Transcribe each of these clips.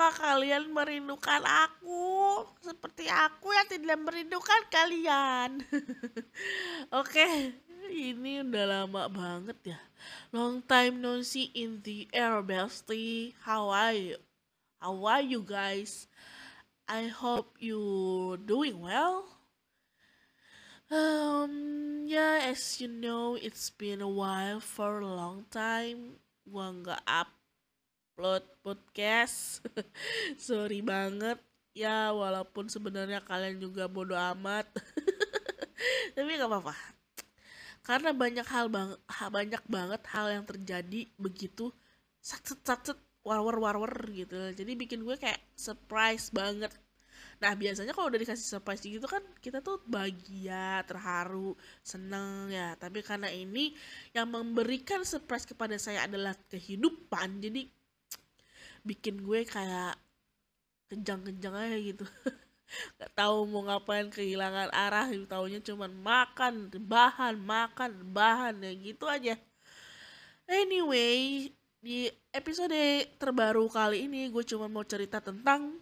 apakah kalian merindukan aku seperti aku yang tidak merindukan kalian? Oke, ini udah lama banget ya. Long time no see in the air, bestie. How are you? How are you guys? I hope you doing well. Um, yeah, as you know, it's been a while for a long time. Gua nggak up upload podcast. Sorry banget. Ya walaupun sebenarnya kalian juga bodoh amat. Tapi nggak apa-apa. Karena banyak hal bang banyak banget hal yang terjadi begitu satset satset warwer warwer gitu. Jadi bikin gue kayak surprise banget. Nah biasanya kalau udah dikasih surprise gitu kan kita tuh bahagia, terharu, seneng ya. Tapi karena ini yang memberikan surprise kepada saya adalah kehidupan, jadi bikin gue kayak kejang-kejang aja gitu. Nggak tahu mau ngapain kehilangan arah gitu. Taunya cuman makan bahan makan bahan ya gitu aja. Anyway di episode terbaru kali ini gue cuma mau cerita tentang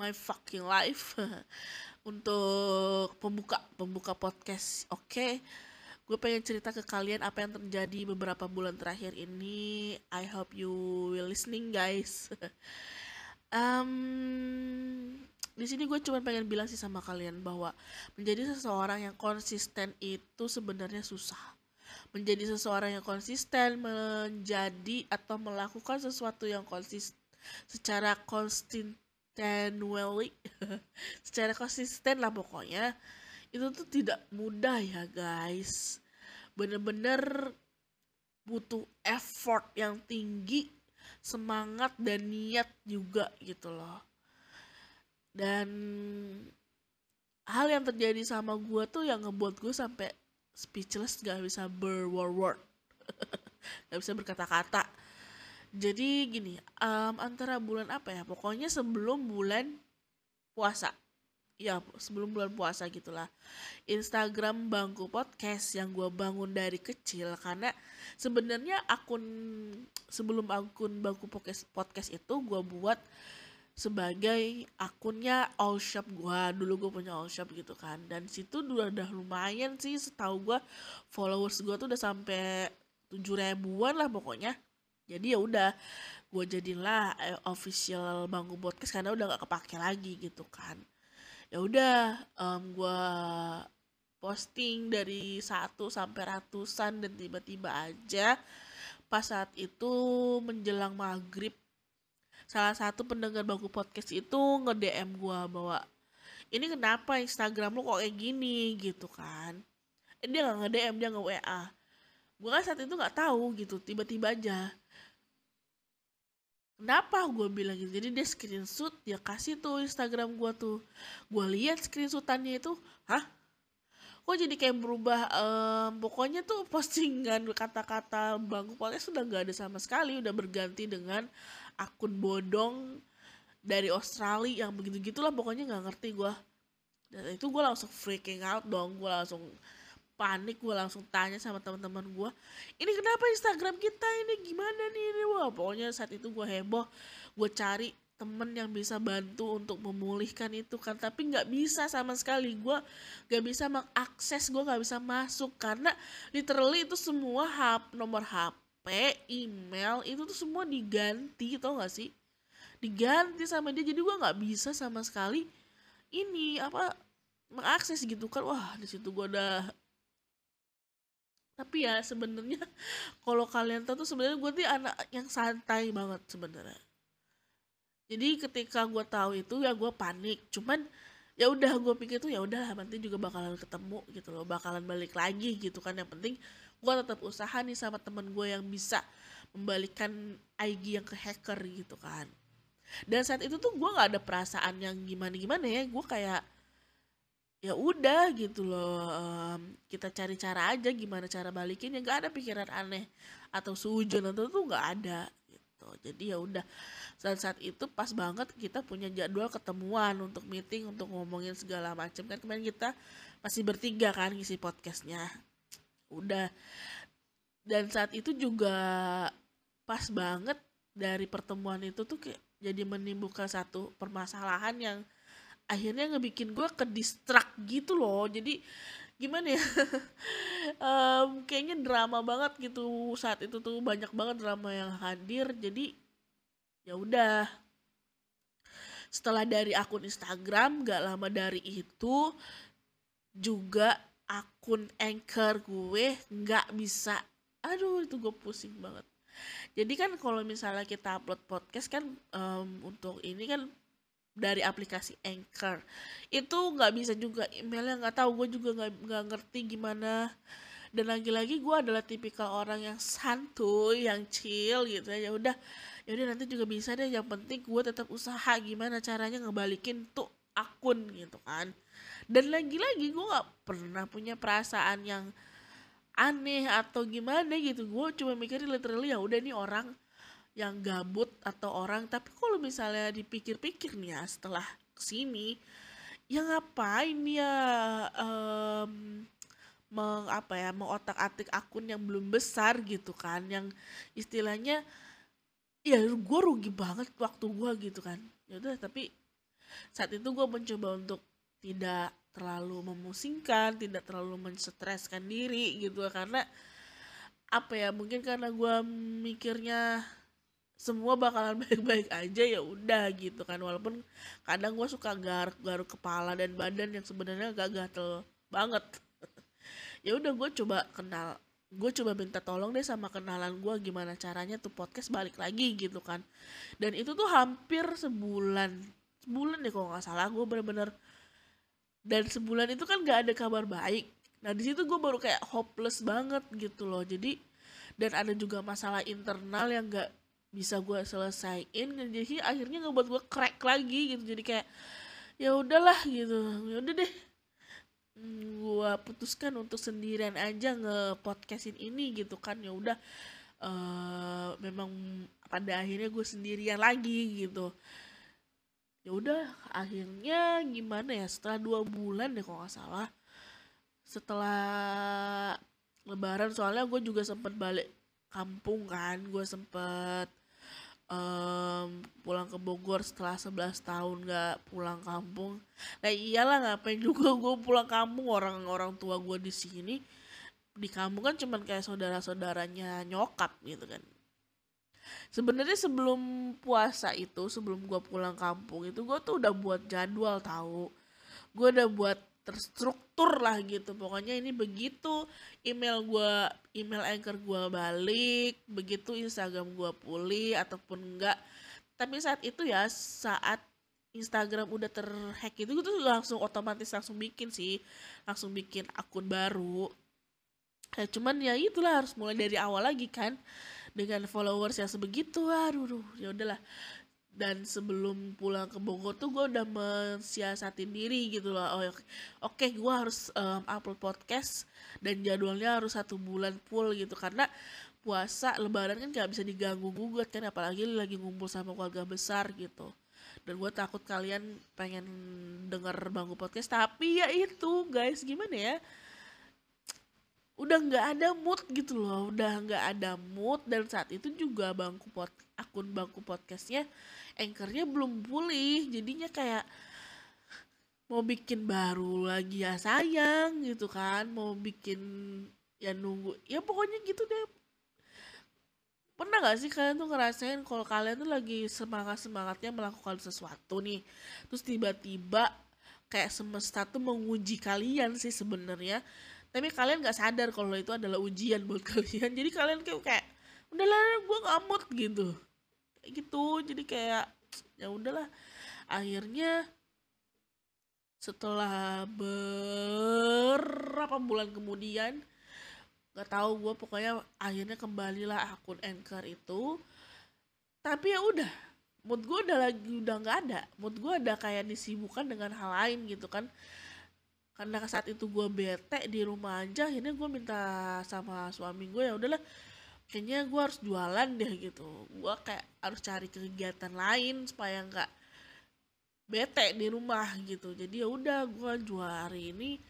my fucking life. Untuk pembuka pembuka podcast oke? okay? Gue pengen cerita ke kalian apa yang terjadi beberapa bulan terakhir ini. I hope you will listening guys. Um, di sini gue cuma pengen bilang sih sama kalian bahwa menjadi seseorang yang konsisten itu sebenarnya susah. Menjadi seseorang yang konsisten menjadi atau melakukan sesuatu yang konsisten secara continually secara konsisten lah pokoknya itu tuh tidak mudah ya guys bener-bener butuh effort yang tinggi semangat dan niat juga gitu loh. Dan hal yang terjadi sama gue tuh yang ngebuat gue sampai speechless gak bisa berword gak bisa berkata-kata. Jadi gini um, antara bulan apa ya? Pokoknya sebelum bulan puasa ya sebelum bulan puasa gitulah. Instagram bangku podcast yang gue bangun dari kecil karena sebenarnya akun sebelum akun bangku podcast podcast itu gue buat sebagai akunnya all shop gue dulu gue punya all shop gitu kan. Dan situ udah udah lumayan sih setahu gue followers gue tuh udah sampai tujuh ribuan lah pokoknya. Jadi ya udah gue jadilah eh, official bangku podcast karena udah gak kepake lagi gitu kan ya udah um, gue posting dari satu sampai ratusan dan tiba-tiba aja pas saat itu menjelang maghrib salah satu pendengar bangku podcast itu nge DM gue bahwa ini kenapa Instagram lu kok kayak gini? Gitu kan. Eh, dia nggak nge DM dia nge WA gue kan saat itu nggak tahu gitu tiba-tiba aja Kenapa gue bilang gitu? Jadi dia screenshot, dia kasih tuh Instagram gue tuh. Gue lihat screenshotannya itu, hah? Kok jadi kayak berubah? Um, pokoknya tuh postingan kata-kata bangku podcast sudah gak ada sama sekali, udah berganti dengan akun bodong dari Australia yang begitu gitulah pokoknya nggak ngerti gue. Dan itu gue langsung freaking out dong, gue langsung panik gue langsung tanya sama teman-teman gue ini kenapa Instagram kita ini? Gimana nih ini? Wah pokoknya saat itu gue heboh. Gue cari temen yang bisa bantu untuk memulihkan itu kan. Tapi nggak bisa sama sekali. Gue nggak bisa mengakses gue nggak bisa masuk. Karena literally itu semua hap nomor HP email itu tuh semua diganti tau gak sih? Diganti sama dia. Jadi gue nggak bisa sama sekali ini apa mengakses gitu kan. Wah di situ gue udah tapi ya sebenarnya kalau kalian tahu tuh sebenarnya gue tuh anak yang santai banget sebenarnya. Jadi ketika gue tahu itu ya gue panik. Cuman ya udah gue pikir tuh ya udah nanti juga bakalan ketemu gitu loh bakalan balik lagi gitu kan. Yang penting gue tetap usaha nih sama temen gue yang bisa membalikkan IG yang ke hacker gitu kan. Dan saat itu tuh gue nggak ada perasaan yang gimana gimana ya. Gue kayak ya udah gitu loh um, kita cari cara aja gimana cara balikin ya nggak ada pikiran aneh atau sujon atau tuh nggak ada gitu. Jadi ya udah saat saat itu pas banget kita punya jadwal ketemuan untuk meeting untuk ngomongin segala macam kan kemarin kita masih bertiga kan ngisi podcastnya. Udah dan saat itu juga pas banget dari pertemuan itu tuh kayak jadi menimbulkan satu permasalahan yang akhirnya ngebikin gue ke distrak gitu loh. Jadi gimana ya? Um, kayaknya drama banget gitu. Saat itu tuh banyak banget drama yang hadir. Jadi ya udah. Setelah dari akun Instagram gak lama dari itu juga akun anchor gue nggak bisa. Aduh itu gue pusing banget. Jadi kan kalau misalnya kita upload podcast kan um, untuk ini kan dari aplikasi Anchor. Itu nggak bisa juga emailnya nggak tahu gue juga nggak ngerti gimana. Dan lagi-lagi gue adalah tipikal orang yang santuy yang chill gitu ya. Udah ya udah nanti juga bisa deh. Yang penting gue tetap usaha gimana caranya ngebalikin tuh akun gitu kan. Dan lagi-lagi gue nggak pernah punya perasaan yang aneh atau gimana gitu. Gue cuma mikirin literally ya udah nih orang yang gabut atau orang. Tapi kalau misalnya dipikir-pikir nih ya setelah ke sini ya ngapain ya um, meng apa ya mengotak-atik akun yang belum besar gitu kan? Yang istilahnya ya gue rugi banget waktu gue gitu kan. Ya udah tapi saat itu gue mencoba untuk tidak terlalu memusingkan tidak terlalu menstreskan diri gitu. Karena apa ya mungkin karena gue mikirnya semua bakalan baik-baik aja ya udah gitu kan. Walaupun kadang gue suka garuk-garuk kepala dan badan yang sebenarnya gak gatel banget. Ya udah gue coba kenal gue coba minta tolong deh sama kenalan gue gimana caranya tuh podcast balik lagi gitu kan. Dan itu tuh hampir sebulan sebulan deh kalau nggak salah gue bener-bener dan sebulan itu kan gak ada kabar baik. Nah di situ gue baru kayak hopeless banget gitu loh. Jadi dan ada juga masalah internal yang gak bisa gue selesaiin jadi akhirnya ngebuat gue crack lagi gitu. Jadi kayak ya udahlah gitu. Ya udah deh. Gue putuskan untuk sendirian aja nge podcastin ini gitu kan. Ya udah uh, memang pada akhirnya gue sendirian lagi gitu. Ya udah akhirnya gimana ya? Setelah dua bulan deh kalau nggak salah. Setelah lebaran soalnya gue juga sempet balik kampung kan. Gue sempet um, pulang ke Bogor setelah 11 tahun gak pulang kampung. Nah iyalah ngapain juga gue pulang kampung? Orang orang tua gue di sini di kampung kan cuman kayak saudara saudaranya nyokap gitu kan. Sebenarnya sebelum puasa itu sebelum gue pulang kampung itu gue tuh udah buat jadwal tahu. Gue udah buat terstruktur lah gitu. Pokoknya ini begitu email gue email anchor gue balik begitu instagram gue pulih ataupun enggak. Tapi saat itu ya saat Instagram udah terhack itu gue tuh langsung otomatis langsung bikin sih langsung bikin akun baru. Ya cuman ya itulah harus mulai dari awal lagi kan dengan followers yang sebegitu. Aduh ya udahlah dan sebelum pulang ke Bogor tuh gue udah mensiasatin diri gitu loh. Oh oke okay, gue harus um, upload podcast dan jadwalnya harus satu bulan full gitu. Karena puasa lebaran kan gak bisa diganggu gugat kan apalagi lagi ngumpul sama keluarga besar gitu. Dan gue takut kalian pengen denger bangku podcast. Tapi ya itu guys gimana ya udah nggak ada mood gitu loh udah nggak ada mood. Dan saat itu juga bangku pot akun bangku podcastnya anchornya belum pulih. Jadinya kayak mau bikin baru lagi ya sayang gitu kan. Mau bikin ya nunggu ya pokoknya gitu deh. Pernah gak sih kalian tuh ngerasain kalau kalian tuh lagi semangat semangatnya melakukan sesuatu nih terus tiba-tiba kayak semesta tuh menguji kalian sih sebenarnya tapi kalian nggak sadar kalau itu adalah ujian buat kalian. Jadi kalian kayak kayak udahlah gue ngamut gitu. Kayak gitu. Jadi kayak ya udahlah. Akhirnya setelah beberapa bulan kemudian nggak tahu gue pokoknya akhirnya kembalilah akun anchor itu. Tapi ya udah mood gue udah lagi udah nggak ada. Mood gue ada kayak disibukkan dengan hal lain gitu kan karena saat itu gue bete di rumah aja akhirnya gue minta sama suami gue ya udahlah kayaknya gue harus jualan deh gitu. Gue kayak harus cari kegiatan lain supaya nggak bete di rumah gitu. Jadi ya udah gue jual hari ini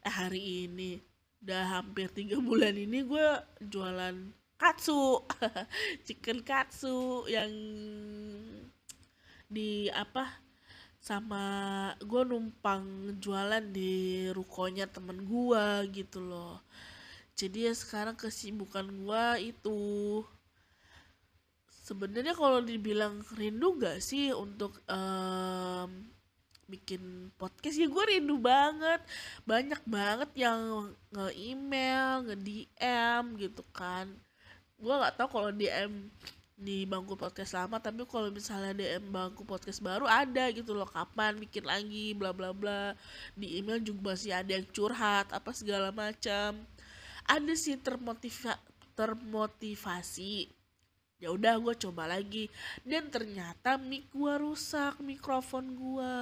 eh hari ini udah hampir tiga bulan ini gue jualan katsu chicken katsu yang di apa sama gue numpang jualan di rukonya temen gue gitu loh. Jadi ya sekarang kesibukan gue itu sebenarnya kalau dibilang rindu gak sih untuk um, bikin podcast? Ya gue rindu banget. Banyak banget yang nge-email nge-DM gitu kan. Gue nggak tahu kalau DM di bangku podcast lama tapi kalau misalnya DM bangku podcast baru ada gitu loh kapan bikin lagi bla bla bla. Di email juga masih ada yang curhat apa segala macam. Ada sih termotiva termotivasi. Ya udah gue coba lagi. Dan ternyata mic gue rusak mikrofon gue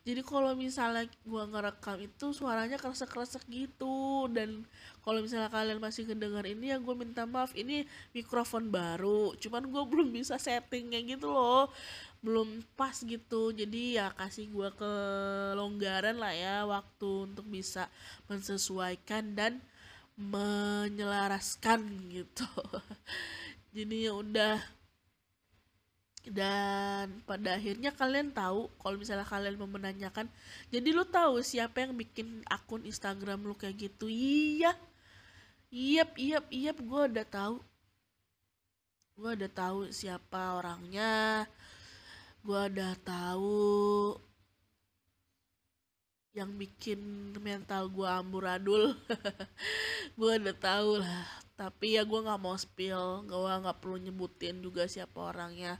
jadi kalau misalnya gue ngerekam itu suaranya keresek-keresek gitu. Dan kalau misalnya kalian masih ngedengar ini ya gue minta maaf ini mikrofon baru. Cuman gue belum bisa settingnya gitu loh. Belum pas gitu. Jadi ya kasih gue kelonggaran lah ya waktu untuk bisa mensesuaikan dan menyelaraskan gitu. Jadi ya udah dan pada akhirnya kalian tahu kalau misalnya kalian mau menanyakan jadi lu tahu siapa yang bikin akun Instagram lu kayak gitu? Iya. Iya iya iya gue udah tahu. Gue udah tahu siapa orangnya. Gue udah tahu yang bikin mental gue amburadul. Gue udah tahu lah. Tapi ya gue nggak mau spill. Gue nggak perlu nyebutin juga siapa orangnya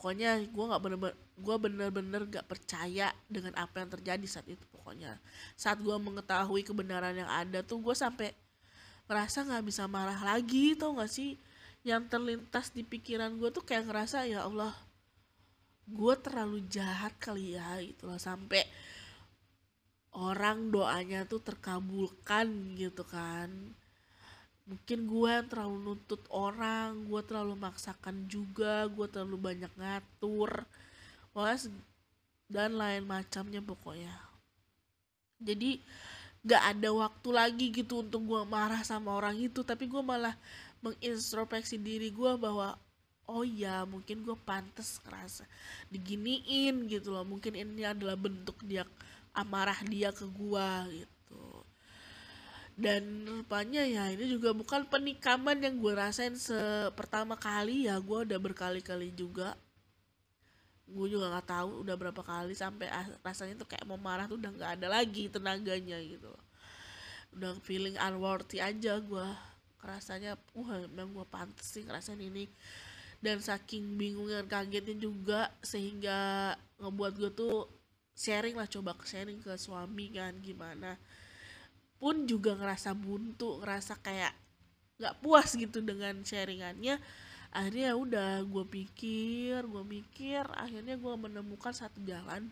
pokoknya gue nggak bener-bener gue bener-bener gak percaya dengan apa yang terjadi saat itu pokoknya. Saat gue mengetahui kebenaran yang ada tuh gue sampai ngerasa nggak bisa marah lagi tau gak sih? Yang terlintas di pikiran gue tuh kayak ngerasa ya Allah gue terlalu jahat kali ya gitu loh. Sampai orang doanya tuh terkabulkan gitu kan mungkin gue yang terlalu nuntut orang gue terlalu maksakan juga gue terlalu banyak ngatur pokoknya dan lain macamnya pokoknya. Jadi gak ada waktu lagi gitu untuk gue marah sama orang itu tapi gue malah mengintrospeksi diri gue bahwa oh ya mungkin gue pantas ngerasa diginiin gitu loh. Mungkin ini adalah bentuk dia amarah dia ke gue gitu dan rupanya ya ini juga bukan penikaman yang gue rasain sepertama kali ya. Gue udah berkali-kali juga. Gue juga nggak tahu udah berapa kali sampai rasanya tuh kayak mau marah tuh udah nggak ada lagi tenaganya gitu udah feeling unworthy aja gue rasanya wah memang gue pantas sih ngerasain ini. Dan saking bingung dan kagetnya juga sehingga ngebuat gue tuh sharing lah coba sharing ke suami kan gimana pun juga ngerasa buntu ngerasa kayak nggak puas gitu dengan sharingannya. Akhirnya ya udah gue pikir gue mikir akhirnya gue menemukan satu jalan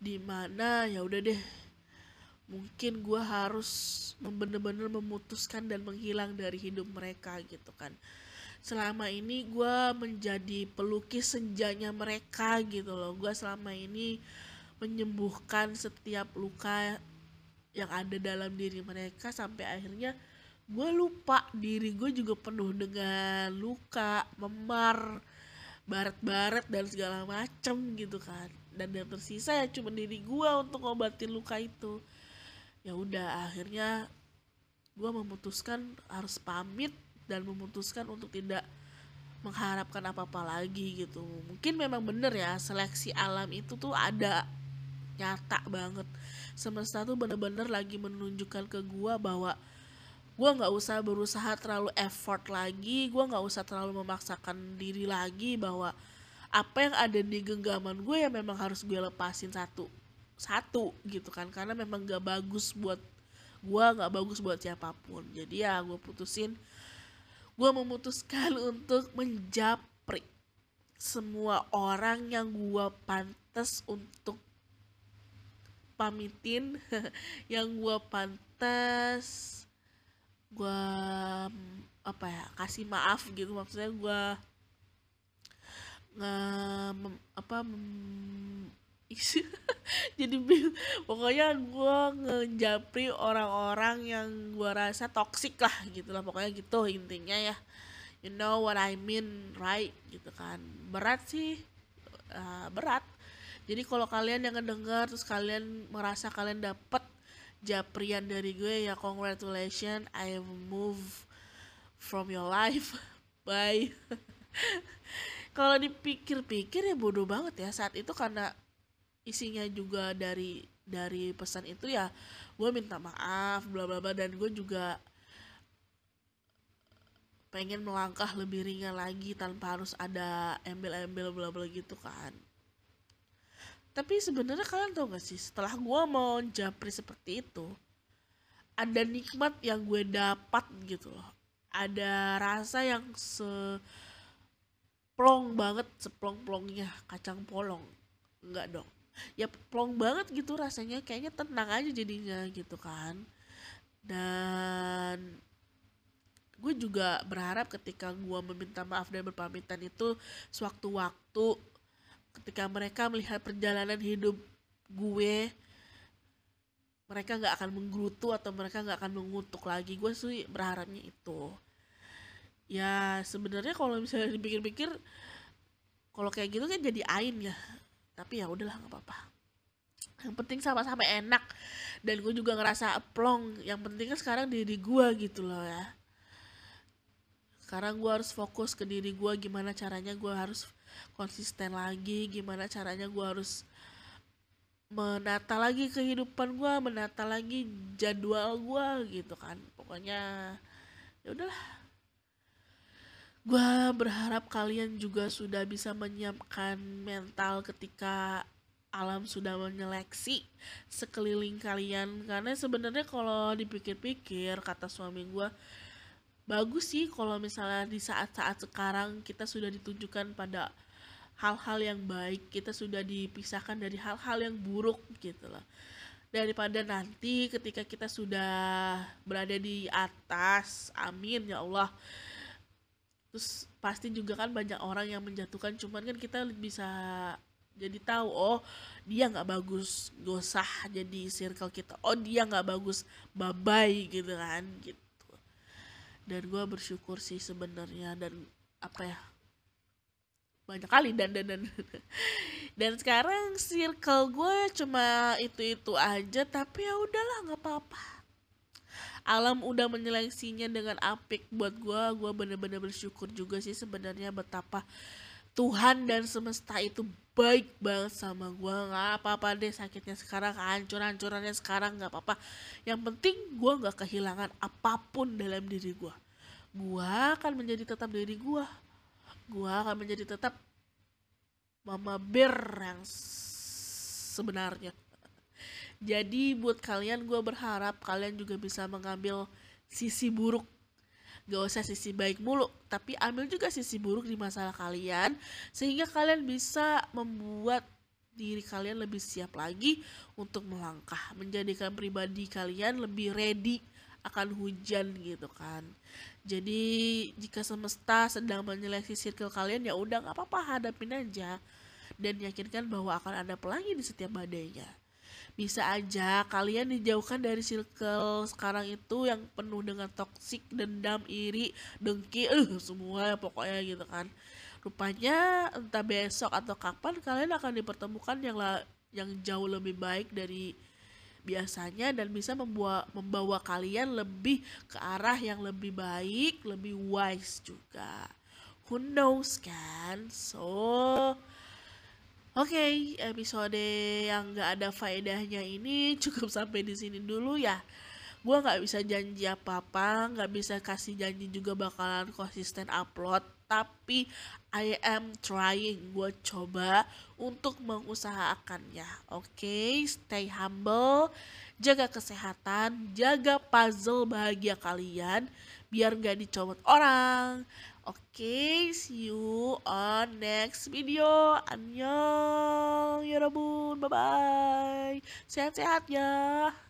di mana ya udah deh mungkin gue harus bener-bener memutuskan dan menghilang dari hidup mereka gitu kan. Selama ini gue menjadi pelukis senjanya mereka gitu loh. Gue selama ini menyembuhkan setiap luka yang ada dalam diri mereka sampai akhirnya gue lupa diri gue juga penuh dengan luka memar baret-baret dan segala macem gitu kan. Dan yang tersisa ya cuma diri gue untuk ngobatin luka itu. Ya udah akhirnya gue memutuskan harus pamit dan memutuskan untuk tidak mengharapkan apa-apa lagi gitu. Mungkin memang bener ya seleksi alam itu tuh ada nyata banget semesta tuh bener-bener lagi menunjukkan ke gue bahwa gue nggak usah berusaha terlalu effort lagi gue nggak usah terlalu memaksakan diri lagi bahwa apa yang ada di genggaman gue ya memang harus gue lepasin satu satu gitu kan. Karena memang gak bagus buat gue nggak bagus buat siapa pun. Jadi ya gue putusin gue memutuskan untuk menjapri semua orang yang gue pantas untuk pamitin yang gue pantas gue apa ya kasih maaf gitu. Maksudnya gue nge apa jadi pokoknya gue ngejapri orang-orang yang gue rasa toksik lah gitu lah. Pokoknya gitu intinya ya. You know what I mean right? Gitu kan. Berat sih. Uh, berat jadi kalau kalian yang ngedenger terus kalian merasa kalian dapat japrian dari gue ya congratulations I move from your life. Bye. Kalau dipikir-pikir ya bodoh banget ya. Saat itu karena isinya juga dari dari pesan itu ya gue minta maaf bla bla bla dan gue juga pengen melangkah lebih ringan lagi tanpa harus ada embel-embel bla bla gitu kan tapi sebenarnya kalian tau gak sih setelah gue mau japri seperti itu ada nikmat yang gue dapat gitu loh. Ada rasa yang se plong banget seplong-plongnya kacang polong. Enggak dong. Ya plong banget gitu rasanya kayaknya tenang aja jadinya gitu kan. Dan gue juga berharap ketika gue meminta maaf dan berpamitan itu sewaktu-waktu ketika mereka melihat perjalanan hidup gue mereka nggak akan menggerutu atau mereka nggak akan mengutuk lagi. Gue sih berharapnya itu. Ya sebenarnya kalau misalnya dipikir-pikir kalau kayak gitu kan jadi ain ya. Tapi ya udahlah nggak apa-apa. Yang penting sama-sama enak. Dan gue juga ngerasa plong. Yang penting kan sekarang diri gue gitu loh ya. Sekarang gue harus fokus ke diri gue gimana caranya gue harus konsisten lagi gimana caranya gue harus menata lagi kehidupan gue menata lagi jadwal gue gitu kan. Pokoknya ya udahlah. Gue berharap kalian juga sudah bisa menyiapkan mental ketika alam sudah menyeleksi sekeliling kalian. Karena sebenarnya kalau dipikir-pikir kata suami gue bagus sih kalau misalnya di saat-saat sekarang kita sudah ditunjukkan pada hal-hal yang baik kita sudah dipisahkan dari hal-hal yang buruk gitu loh. Daripada nanti ketika kita sudah berada di atas amin ya Allah. Terus pasti juga kan banyak orang yang menjatuhkan cuman kan kita bisa jadi tahu oh dia nggak bagus gak usah jadi circle kita. Oh dia nggak bagus bye gitu kan gitu. Dan gue bersyukur sih sebenarnya dan apa ya banyak kali dan dan dan. Dan sekarang circle gue cuma itu itu aja tapi ya udahlah nggak apa-apa. Alam udah menyeleksinya dengan apik buat gue gue bener-bener bersyukur juga sih sebenarnya betapa Tuhan dan semesta itu baik banget sama gue nggak apa-apa deh sakitnya sekarang hancur-hancurannya sekarang nggak apa-apa. Yang penting gue nggak kehilangan apa pun dalam diri gue gue akan menjadi tetap diri gue gue akan menjadi tetap mama bear yang sebenarnya. Jadi buat kalian gue berharap kalian juga bisa mengambil sisi buruk. Gak usah sisi baik mulu tapi ambil juga sisi buruk di masalah kalian sehingga kalian bisa membuat diri kalian lebih siap lagi untuk melangkah menjadikan pribadi kalian lebih ready akan hujan gitu kan. Jadi jika semesta sedang menyeleksi circle kalian ya udah nggak apa-apa hadapin aja. Dan yakinkan bahwa akan ada pelangi di setiap badainya. Bisa aja kalian dijauhkan dari circle sekarang itu yang penuh dengan toksik, dendam, iri, dengki, eh semua pokoknya gitu kan. Rupanya entah besok atau kapan kalian akan dipertemukan yang la yang jauh lebih baik dari biasanya dan bisa membawa membawa kalian lebih ke arah yang lebih baik, lebih wise juga. Who knows kan? So Oke, okay, episode yang gak ada faedahnya ini cukup sampai di sini dulu ya. Gue gak bisa janji apa-apa, gak bisa kasih janji juga bakalan konsisten upload. Tapi I am trying, gue coba untuk mengusahakannya. Oke, okay? stay humble, jaga kesehatan, jaga puzzle bahagia kalian, biar gak dicomot orang. Oke, okay, see you on next video. Annyeong, ya Rabun, bye bye. Sehat-sehat ya.